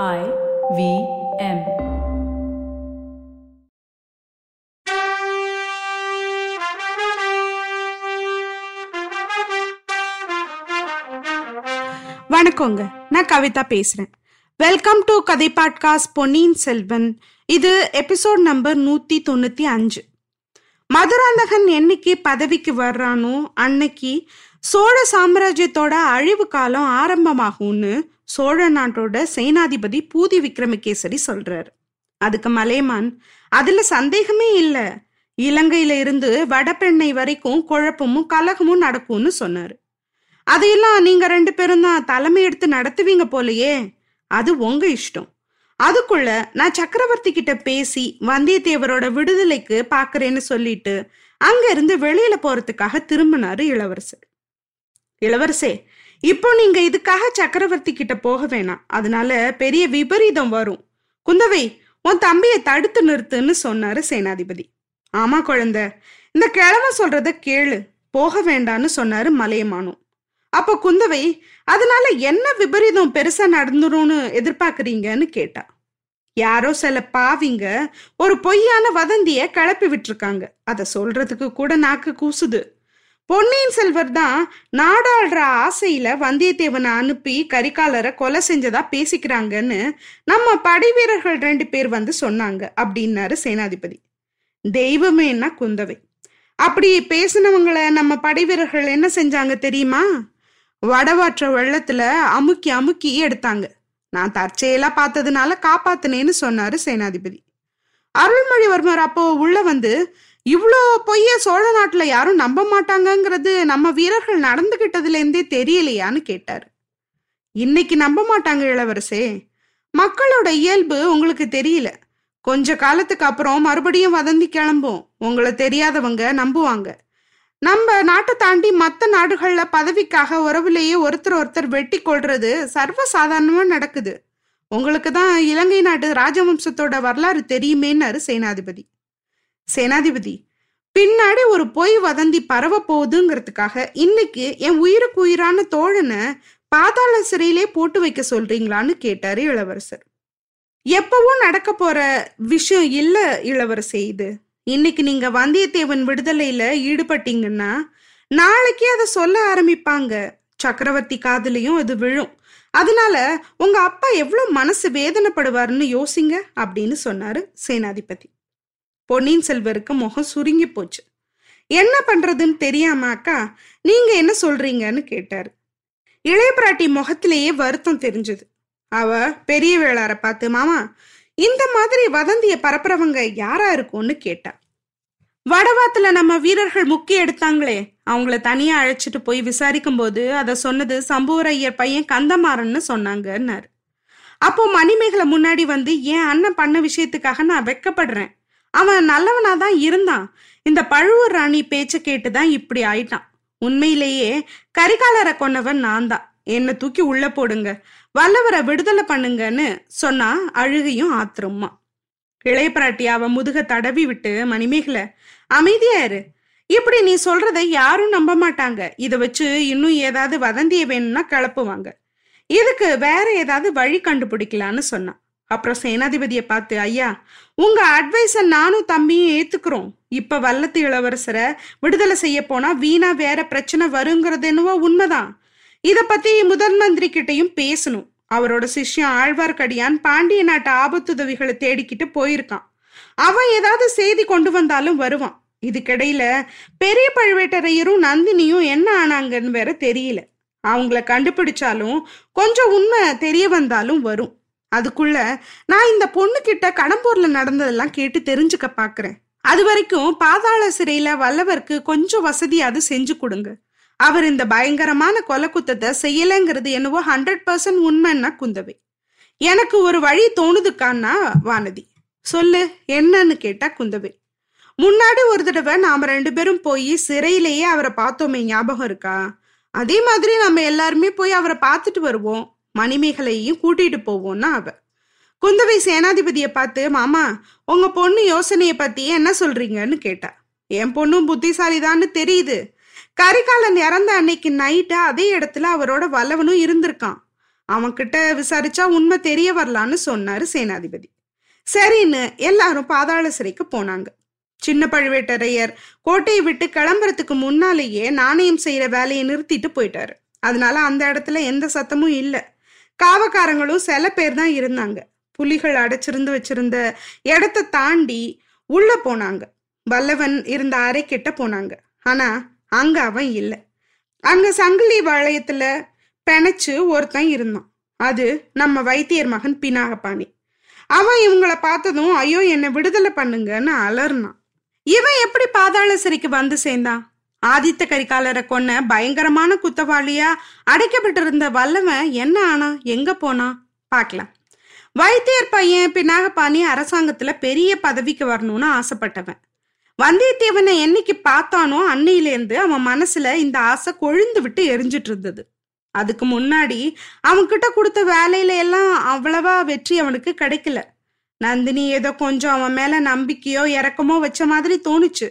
I V M. வணக்கங்க. நான் கவிதா பேசுறேன். வெல்கம் டு கதை பாட்காஸ்ட் பொன்னியின் செல்வன். இது எபிசோட் நம்பர் நூத்தி தொண்ணூத்தி அஞ்சு. மதுராந்தகன் என்னைக்கு பதவிக்கு வர்றானோ அன்னைக்கு சோழ சாம்ராஜ்யத்தோட அழிவு காலம் ஆரம்பமாகும்னு சோழ நாட்டோட சேனாதிபதி பூதி விக்ரமகேசரி சொல்றார். அதுக்கு மலேமான் அதுல சந்தேகமே இல்ல. இலங்கையில இருந்து வடபெண்ணை வரைக்கும் குழப்பமும் கலகமும் நடக்கும்னு சொன்னாரு. அதையெல்லாம் நீங்க ரெண்டு பேரும் தான் தலைமை எடுத்து நடத்துவீங்க போலயே. அது உங்க இஷ்டம். அதுக்குள்ள நான் சக்கரவர்த்தி கிட்ட பேசி வந்தியத்தேவரோட விடுதலைக்கு பாக்குறேன்னு சொல்லிட்டு அங்க இருந்து வெளியில போறதுக்காக திரும்பினாரு இளவரசர். இளவரசே இப்போ நீங்க இதுக்காக சக்கரவர்த்தி கிட்ட போக வேணாம். அதனால பெரிய விபரீதம் வரும். குந்தவை உன் தம்பியை தடுத்து நிறுத்துன்னு சொன்னாரு சேனாதிபதி. ஆமா குழந்த இந்த கிழமை சொல்றத கேளு. போக வேண்டான்னு சொன்னாரு மலையமானும் அப்போ குந்தவை அதனால என்ன விபரீதம் பெருசா நடந்துரும்னு எதிர்பார்க்குறீங்கன்னு கேட்டா. யாரோ சில பாவிங்க ஒரு பொய்யான வதந்திய கிளப்பி விட்டுருக்காங்க. அதை சொல்றதுக்கு கூட நாக்கு கூசுது. பொன்னியின் செல்வர் தான் நாடாளுற ஆசையில வந்தியத்தேவனை அனுப்பி கரிகாலரை கொலை செஞ்சதா பேசிக்கிறாங்கன்னு நம்ம படை வீரர்கள் ரெண்டு பேர் வந்து சொன்னாங்க அப்படின்னாரு சேனாதிபதி. தெய்வமேன்னா குந்தவை. அப்படி பேசினவங்களை நம்ம படை வீரர்கள் என்ன செஞ்சாங்க தெரியுமா? வடவாற்ற வெள்ளத்துல அமுக்கி அமுக்கி எடுத்தாங்க. நான் தற்செயலா பார்த்ததுனால காப்பாத்தினேன்னு சொன்னாரு சேனாதிபதி. அருள்மொழிவர்மர் அப்போ உள்ள வந்து இவ்வளோ பொய்ய சோழ நாட்டுல யாரும் நம்ப மாட்டாங்கங்கிறது நம்ம வீரர்கள் நடந்துகிட்டதுல இருந்தே தெரியலையான்னு கேட்டாரு. இன்னைக்கு நம்ப மாட்டாங்க இளவரசே. மக்களோட இயல்பு உங்களுக்கு தெரியல. கொஞ்ச காலத்துக்கு அப்புறம் மறுபடியும் வதந்தி கிளம்பும். உங்களை தெரியாதவங்க நம்புவாங்க. நம்ம நாட்டை தாண்டி மற்ற நாடுகள்ல பதவிக்காக உறவுலேயே ஒருத்தர் ஒருத்தர் வெட்டி கொள்றது சர்வசாதாரணமா நடக்குது. உங்களுக்கு தான் இலங்கை நாட்டு ராஜவம்சத்தோட வரலாறு தெரியுமேன்னாரு சேனாதிபதி. சேனாதிபதி பின்னாடி ஒரு பொய் வதந்தி பரவ போகுதுங்கிறதுக்காக இன்னைக்கு என் உயிருக்கு உயிரான தோழனை பாதாள சிறையிலே போட்டு வைக்க சொல்றீங்களான்னு கேட்டாரு இளவரசர். எப்பவும் நடக்க போற விஷயம் இல்ல இளவரசே இது. இன்னைக்கு நீங்க வந்தியத்தேவன் விடுதலையில ஈடுபட்டீங்கன்னா நாளைக்கே அதை சொல்ல ஆரம்பிப்பாங்க. சக்கரவர்த்தி காதலையும் அது விழும். அதனால உங்க அப்பா எவ்வளவு மனசு வேதனைப்படுவாருன்னு யோசிங்க அப்படின்னு சொன்னாரு சேனாதிபதி. பொன்னியின் செல்வருக்கு முகம் சுருங்கி போச்சு. என்ன பண்றதுன்னு தெரியாம அக்கா நீங்க என்ன சொல்றீங்கன்னு கேட்டாரு. இளைய பிராட்டி முகத்திலேயே வருத்தம் தெரிஞ்சது. அவ பெரிய வேளார பார்த்து மாமா இந்த மாதிரி வதந்திய பரப்புறவங்க யாரா இருக்கும்னு கேட்டா. வடவாத்துல நம்ம வீரர்கள் முக்கிய எடுத்தாங்களே அவங்கள தனியா அழைச்சிட்டு போய் விசாரிக்கும் போது அதை சொன்னது சம்புவரையர் பையன் கந்தமாறன்னு சொன்னாங்கன்னாரு. அப்போ மணிமேகலை முன்னாடி வந்து என் அண்ணன் பண்ண விஷயத்துக்காக நான் வெக்கப்படுறேன்? அவன் நல்லவனா தான் இருந்தான். இந்த பழுவூர் ராணி பேச்ச கேட்டுதான் இப்படி ஆயிட்டான். உண்மையிலேயே கரிகாலரை கொன்னவன் நான் தான் என்னை தூக்கி உள்ள போடுங்க. வல்லவரை விடுதலை பண்ணுங்கன்னு சொன்னா அழுகையும் ஆத்திரமா இளைய பிராட்டி அவ முதுக தடவி விட்டு மணிமேகலை அமைதியா இரு. இப்படி நீ சொல்றதை யாரும் நம்ப மாட்டாங்க. இதை வச்சு இன்னும் ஏதாவது வதந்திய வேணும்னா கிளப்புவாங்க. இதுக்கு வேற ஏதாவது வழி கண்டுபிடிக்கலான்னு சொன்னான். அப்புறம் சேனாதிபதியை பார்த்து ஐயா உங்க அட்வைஸை நானும் தம்பியும் ஏத்துக்கிறோம். இப்ப வல்லத்து இளவரசரை விடுதலை செய்ய போனா வீணா வேற பிரச்சனை வருங்கிறது என்னவோ உண்மைதான். இத பத்தி முதன் மந்திரி கிட்டையும் பேசணும். அவரோட சிஷ்யம் ஆழ்வார்க்கடியான் பாண்டிய நாட்டு ஆபத்துதவிகளை தேடிக்கிட்டு போயிருக்கான். அவன் ஏதாவது செய்தி கொண்டு வந்தாலும் வருவான். இதுக்கிடையில பெரிய பழுவேட்டரையரும் நந்தினியும் என்ன ஆனாங்கன்னு வேற தெரியல. அவங்கள கண்டுபிடிச்சாலும் கொஞ்சம் உண்மை தெரிய வந்தாலும் வரும். அதுக்குள்ள நான் இந்த பொண்ணு கிட்ட கடம்பூர்ல நடந்ததெல்லாம் கேட்டு தெரிஞ்சுக்க பாக்குறேன். அது வரைக்கும் பாதாள சிறையில வல்லவருக்கு கொஞ்சம் வசதியாவது செஞ்சு கொடுங்க. அவர் இந்த பயங்கரமான கொலை குத்தத்தை செய்யலைங்கிறது என்னவோ ஹண்ட்ரட் பர்சன்ட் உண்மைன்னா குந்தவை. எனக்கு ஒரு வழி தோணுதுக்கான்னா வானதி. சொல்லு என்னன்னு கேட்டா குந்தவை. முன்னாடி ஒரு தடவை நாம ரெண்டு பேரும் போய் சிறையிலேயே அவரை பார்த்தோமே ஞாபகம் இருக்கா? அதே மாதிரி நம்ம எல்லாருமே போய் அவரை பார்த்துட்டு வருவோம். மணிமேகலையும் கூட்டிட்டு போவோம்னா அவ. குந்தவை சேனாதிபதியை பார்த்து மாமா உங்க பொண்ணு யோசனையை பத்தி என்ன சொல்றீங்கன்னு கேட்டா. என் பொண்ணும் புத்திசாலிதான்னு தெரியுது. கரிகாலன் இறந்த அன்னைக்கு நைட்டு அதே இடத்துல அவரோட வல்லவனும் இருந்திருக்கான். அவன்கிட்ட விசாரிச்சா உண்மை தெரிய வரலான்னு சொன்னாரு சேனாதிபதி. சரின்னு எல்லாரும் பாதாள சிறைக்கு போனாங்க. சின்ன பழுவேட்டரையர் கோட்டையை விட்டு கிளம்புறதுக்கு முன்னாலேயே நாணயம் செய்யற வேலையை நிறுத்திட்டு போயிட்டாரு. அதனால அந்த இடத்துல எந்த சத்தமும் இல்லை. காவக்காரங்களும் சில பேர் தான் இருந்தாங்க. புலிகள் அடைச்சிருந்து வச்சிருந்த இடத்த தாண்டி உள்ள போனாங்க. வல்லவன் இருந்த அறை கிட்ட போனாங்க. ஆனா அங்க அவன் இல்லை. அங்க சங்கிலி வளையத்துல பிணைச்சு ஒருத்தன் இருந்தான். அது நம்ம வைத்தியர் மகன் பினாகபாணி. அவன் இவங்கள பார்த்ததும் ஐயோ என்னை விடுதலை பண்ணுங்கன்னு அலர்னான் இவன் எப்படி பாதாள சிறைக்கு வந்து சேர்ந்தான்? ஆதித்த கரிகாலரை கொன்ன பயங்கரமான குத்தவாளியா அடைக்கப்பட்டிருந்த வல்லவன் என்ன ஆனா? எங்க போனா? பார்க்கலாம். வைத்தியர் பையன் பினாகபாணி அரசாங்கத்துல பெரிய பதவிக்கு வரணும்னு ஆசைப்பட்டவன். வந்தியத்தேவனை என்னைக்கு பார்த்தானோ அன்னையிலேருந்து அவன் மனசுல இந்த ஆசை கொழுந்து விட்டு எரிஞ்சிட்டு இருந்தது அதுக்கு முன்னாடி அவன்கிட்ட கொடுத்த வேலையில எல்லாம் அவ்வளவா வெற்றி அவனுக்கு கிடைக்கல. நந்தினி ஏதோ கொஞ்சம் அவன் மேல நம்பிக்கையோ இறக்கமோ வச்ச மாதிரி தோணுச்சு.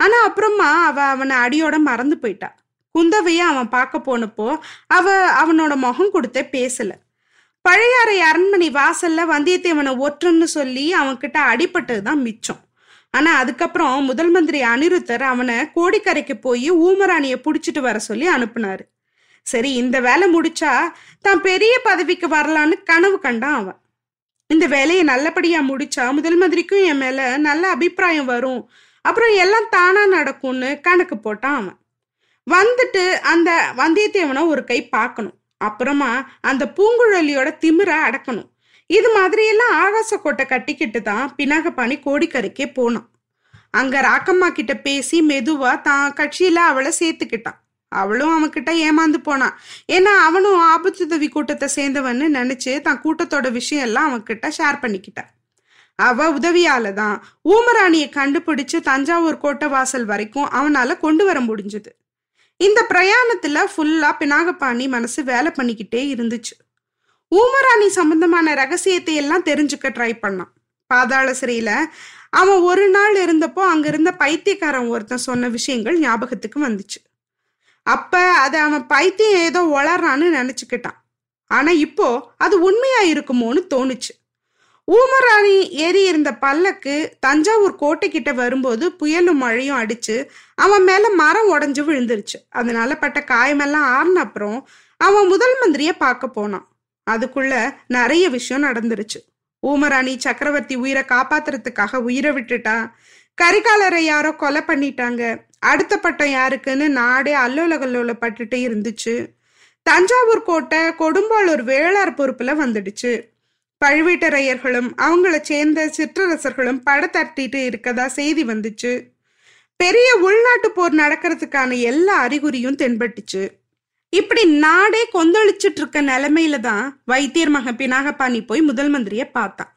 ஆனா அப்புறமா அவ அவனை அடியோட மறந்து போயிட்டா. குந்தவைய அவன் பார்க்க போனப்போ அவ அவனோட முகம் கொடுத்தே பேசல. பழையாறை அரண்மனை வாசல்ல வந்தியத்தேவனை ஒற்றுன்னு சொல்லி அவன்கிட்ட அடிபட்டதுதான் மிச்சம். ஆனா அதுக்கப்புறம் முதல் மந்திரி அனிருத்தர் அவனை கோடிக்கரைக்கு போய் ஊமராணிய புடிச்சிட்டு வர சொல்லி அனுப்புனாரு. சரி இந்த வேலை முடிச்சா தான் பெரிய பதவிக்கு வரலான்னு கனவு கண்டான் அவன். இந்த வேலையை நல்லபடியா முடிச்சா முதல் மந்திரிக்கும் என் மேல நல்ல அபிப்பிராயம் வரும். அப்புறம் எல்லாம் தானா நடக்கும்னு கணக்கு போட்டான் அவன். வந்துட்டு அந்த வந்தியத்தேவனை ஒரு கை பார்க்கணும். அப்புறமா அந்த பூங்குழலியோட திமிரை அடக்கணும். இது மாதிரியெல்லாம் ஆகாச கோட்டை கட்டிக்கிட்டு தான் பினாகபாணி கோடிக்கரைக்கே போனான். அங்க ராக்கம்மா கிட்ட பேசி மெதுவா தான் கட்சியில அவளை சேர்த்துக்கிட்டான். அவளும் அவன்கிட்ட ஏமாந்து போனான். ஏன்னா அவனும் ஆபத்துதவி கூட்டத்தை சேர்ந்தவன்னு நினைச்சு தான் கூட்டத்தோட விஷயம் எல்லாம் அவன்கிட்ட ஷேர் பண்ணிக்கிட்டான். அவ உதவியால தான் ஊமராணியை கண்டுபிடிச்சு தஞ்சாவூர் கோட்டை வாசல் வரைக்கும் அவனால கொண்டு வர முடிஞ்சது. இந்த பிரயாணத்துல ஃபுல்லா பினாகபாணி மனசு வேலை பண்ணிக்கிட்டே இருந்துச்சு. ஊமராணி சம்பந்தமான ரகசியத்தை எல்லாம் தெரிஞ்சுக்க ட்ரை பண்ணான். பாதாள சிறையில அவன் ஒரு நாள் இருந்தப்போ அங்க இருந்த பைத்தியக்காரன் ஒருத்தன் சொன்ன விஷயங்கள் ஞாபகத்துக்கு வந்துச்சு. அப்ப அதை அவன் பைத்தியம் ஏதோ வளர்றான்னு நினைச்சுக்கிட்டான். ஆனா இப்போ அது உண்மையா இருக்குமோன்னு தோணுச்சு. ஊமராணி ஏறி இருந்த பல்லக்கு தஞ்சாவூர் கோட்டை கிட்ட வரும்போது புயலும் மழையும் அடிச்சு அவன் மேல மரம் உடஞ்சு விழுந்துருச்சு. அதனால பட்ட காயமெல்லாம் ஆறின அப்புறம் அவன் முதல் மந்திரிய பார்க்க போனான். அதுக்குள்ள நிறைய விஷயம் நடந்துருச்சு. ஊமராணி சக்கரவர்த்தி உயிரை காப்பாத்துறதுக்காக உயிரை விட்டுட்டா கரிகாலரை யாரோ கொலை பண்ணிட்டாங்க அடுத்த பட்டம் யாருக்குன்னு நாடே அல்லோலகல்லோல பட்டுட்டு இருந்துச்சு. தஞ்சாவூர் கோட்டை கொடும்பாளூர் வேளார் பொறுப்புல வந்துடுச்சு. பழுவேட்டரையர்களும் அவங்கள சேர்ந்த சிற்றரசர்களும் படத்தட்டிட்டு இருக்கதா செய்தி வந்துச்சு. பெரிய உள்நாட்டு போர் நடக்கிறதுக்கான எல்லா அறிகுறியும் தென்பட்டுச்சு. இப்படி நாடே கொந்தளிச்சிட்டு இருக்க நிலைமையில தான் வைத்தியர் மகன் பினாகபாணி போய் முதல் மந்திரிய பார்த்தான்.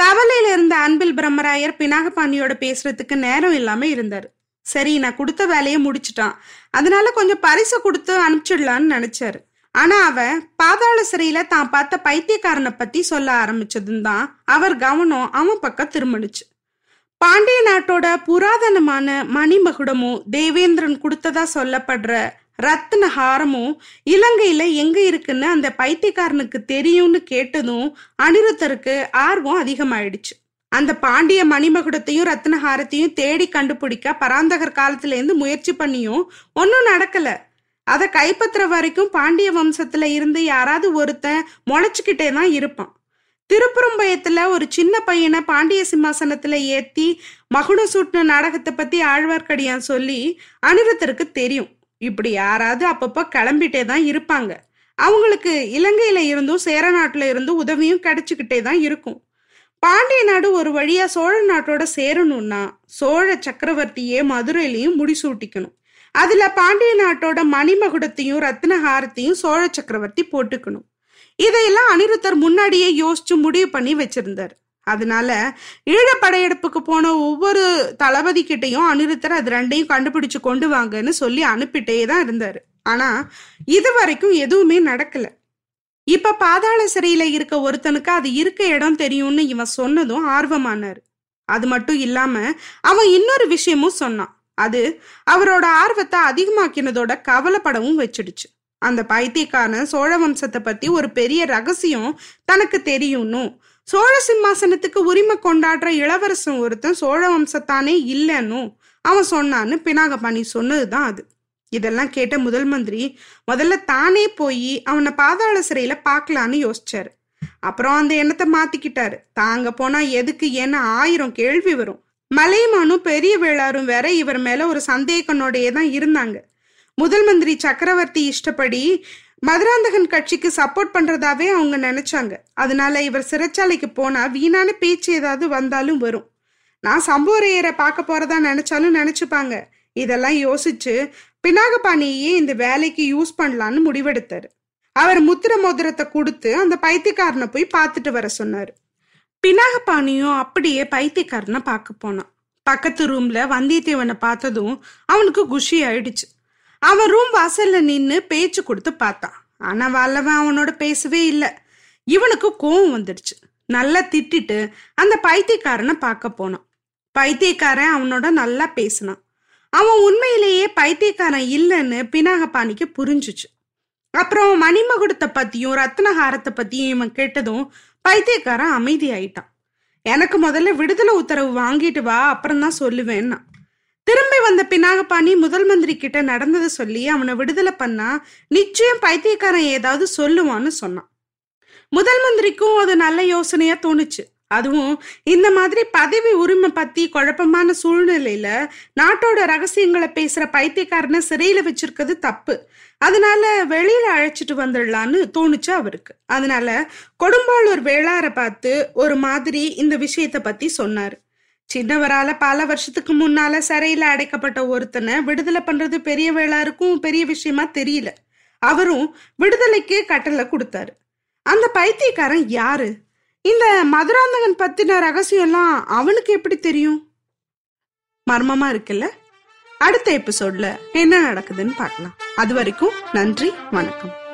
கவலையில இருந்த அன்பில் பிரம்மராயர் பினாகபாணியோட பேசுறதுக்கு நேரம் இல்லாம இருந்தாரு. சரி நான் கொடுத்த வேலையை முடிச்சிட்டான். அதனால கொஞ்சம் பரிசு கொடுத்து அனுப்பிச்சிடலான்னு நினைச்சாரு. ஆனா அவன் பாதாள சிறையில தான் பார்த்த பைத்தியக்காரனை பத்தி சொல்ல ஆரம்பிச்சதும் தான் அவர் கவனம் அவன் பக்கம் திரும்பினுச்சு. பாண்டிய நாட்டோட புராதனமான மணிமகுடமும் தேவேந்திரன் கொடுத்ததா சொல்லப்படுற ரத்ன ஹாரமும் இலங்கையில எங்க இருக்குன்னு அந்த பைத்தியக்காரனுக்கு தெரியும்னு கேட்டதும் அனிருத்தருக்கு ஆர்வம் அதிகமாயிடுச்சு. அந்த பாண்டிய மணிமகுடத்தையும் ரத்னஹாரத்தையும் தேடி கண்டுபிடிக்க பராந்தகர் காலத்துல இருந்து முயற்சி பண்ணியும் ஒன்னும் நடக்கல. அதை கைப்பற்றுற வரைக்கும் பாண்டிய வம்சத்துல இருந்து யாராவது ஒருத்தன் முளைச்சுக்கிட்டே தான் இருப்பான். திருப்புறம்பயத்துல ஒரு சின்ன பையனை பாண்டிய சிம்மாசனத்துல ஏத்தி மகுடம் சூட்டின நாடகத்தை பத்தி ஆழ்வார்க்கடியான் சொல்லி அனிருத்தருக்கு தெரியும். இப்படி யாராவது அப்பப்போ கிளம்பிட்டே தான் இருப்பாங்க. அவங்களுக்கு இலங்கையில இருந்தும் சேர நாட்டுல இருந்தும் உதவியும் கிடைச்சுக்கிட்டே தான் இருக்கும். பாண்டிய நாடு ஒரு வழியா சோழ நாட்டோட சேரணும்னா சோழ சக்கரவர்த்தியே மதுரையிலையும் முடிசூட்டிக்கணும். அதுல பாண்டிய நாட்டோட மணிமகுடத்தையும் ரத்னஹாரத்தையும் சோழ சக்கரவர்த்தி போட்டுக்கணும். இதையெல்லாம் அனிருத்தர் முன்னாடியே யோசிச்சு முடிவு பண்ணி வச்சிருந்தார். அதனால ஈழ படையெடுப்புக்கு போன ஒவ்வொரு தளபதி கிட்டையும் அனிருத்தர் அது ரெண்டையும் கண்டுபிடிச்சு கொண்டு வாங்கன்னு சொல்லி அனுப்பிட்டே தான் இருந்தாரு. ஆனா இது வரைக்கும் எதுவுமே நடக்கல. இப்ப பாதாள சிறையில இருக்க ஒருத்தனுக்கு அது இருக்க இடம் தெரியும்னு இவன் சொன்னதும் ஆர்வமானாரு. அது மட்டும் இல்லாம அவன் இன்னொரு விஷயமும் சொன்னான். அது அவரோட ஆர்வத்தை அதிகமாக்கினதோட கவலைப்படவும் வச்சிடுச்சு. அந்த பைத்தியக்கான சோழ வம்சத்தை பத்தி ஒரு பெரிய ரகசியம் தனக்கு தெரியும்னும் சோழ சிம்மாசனத்துக்கு உரிமை கொண்டாடுற இளவரசன் ஒருத்தன் சோழ வம்சத்தானே இல்லைன்னும் அவன் சொன்னான்னு பினாகபாணி சொன்னதுதான் அது. இதெல்லாம் கேட்ட முதல் மந்திரி முதல்ல தானே போய் அவனை பாதாள சிறையில பார்க்கலான்னு யோசிச்சாரு. அப்புறம் அந்த எண்ணத்தை மாத்திக்கிட்டாரு. தாங்க போனா எதுக்கு ஏன்னா ஆயிரம் கேள்வி வரும். மலையமானும் பெரிய வேளாரும் வேற இவர் மேல ஒரு சந்தேகனோடையே தான் இருந்தாங்க. முதல் மந்திரி சக்கரவர்த்தி இஷ்டப்படி மதுராந்தகன் கட்சிக்கு சப்போர்ட் பண்றதாவே அவங்க நினைச்சாங்க. அதனால இவர் சிறைச்சாலைக்கு போனா வீணான பேச்சு ஏதாவது வந்தாலும் வரும். நான் சம்போரையரை பார்க்க போறதா நினைச்சாலும் நினைச்சுப்பாங்க. இதெல்லாம் யோசிச்சு பினாகபாணியே இந்த வேலைக்கு யூஸ் பண்ணலான்னு முடிவெடுத்தாரு. அவர் முத்திர மோதிரத்தை கொடுத்து அந்த பைத்தியக்காரனை போய் பார்த்துட்டு வர சொன்னாரு. பினாகபாணியும் அப்படியே பைத்தியக்காரனை பார்க்க போனான். பக்கத்து ரூம்ல வந்தியத்தேவனை பார்த்ததும் அவனுக்கு குஷி ஆயிடுச்சு. அவன் ரூம் வாசல்ல நின்று பேச்சு கொடுத்து பார்த்தான். ஆனா வல்லவன் அவனோட பேசவே இல்லை. இவனுக்கு கோவம் வந்துடுச்சு. நல்லா திட்டிட்டு அந்த பைத்தியக்காரனை பார்க்க போனான். பைத்தியக்காரன் அவனோட நல்லா பேசினான். அவன் உண்மையிலேயே பைத்தியக்காரன் இல்லைன்னு பினாகபாணிக்கு புரிஞ்சுச்சு. அப்புறம் மணிமகுடத்தை பத்தியும் ரத்னஹாரத்தை பத்தியும் இவன் கேட்டதும் பைத்தியக்காரன் அமைதியாயிட்டான். எனக்கு முதல்ல விடுதலை உத்தரவு வாங்கிட்டு வா அப்புறம் தான் சொல்லுவேன்னா. திரும்பி வந்த பினாகபாணி முதல் மந்திரி கிட்ட நடந்ததை சொல்லி அவனை விடுதலை பண்ணா நிச்சயம் பைத்தியக்காரன் ஏதாவது சொல்லுவான்னு சொன்னான். முதல் மந்திரிக்கும் அது நல்ல யோசனையா தோணுச்சு. அதுவும் இந்த மாதிரி பதவி உரிமை பத்தி குழப்பமான சூழ்நிலையில நாட்டோட ரகசியங்களை பேசுற பைத்தியக்காரனை சிறையில வச்சிருக்கிறது தப்பு. அதனால வெளியில அழைச்சிட்டு வந்துடலான்னு தோணுச்சு அவருக்கு. அதனால கொடும்பாளூர் வேளாரை பார்த்து ஒரு மாதிரி இந்த விஷயத்த பத்தி சொன்னாரு. சின்னவரால பல வருஷத்துக்கு முன்னால சிறையில அடைக்கப்பட்ட ஒருத்தனை விடுதலை பண்றது பெரிய வேளாருக்கும் பெரிய விஷயமா தெரியல. அவரும் விடுதலைக்கு கட்டளை கொடுத்தாரு. அந்த பைத்தியக்காரன் யாரு? இந்த மதுராந்தகன் பத்தின ரகசியம் எல்லாம் அவனுக்கு எப்படி தெரியும்? மர்மமா இருக்குல்ல? அடுத்த எபிசோட்ல என்ன நடக்குதுன்னு பார்க்கலாம். அது வரைக்கும் நன்றி வணக்கம்.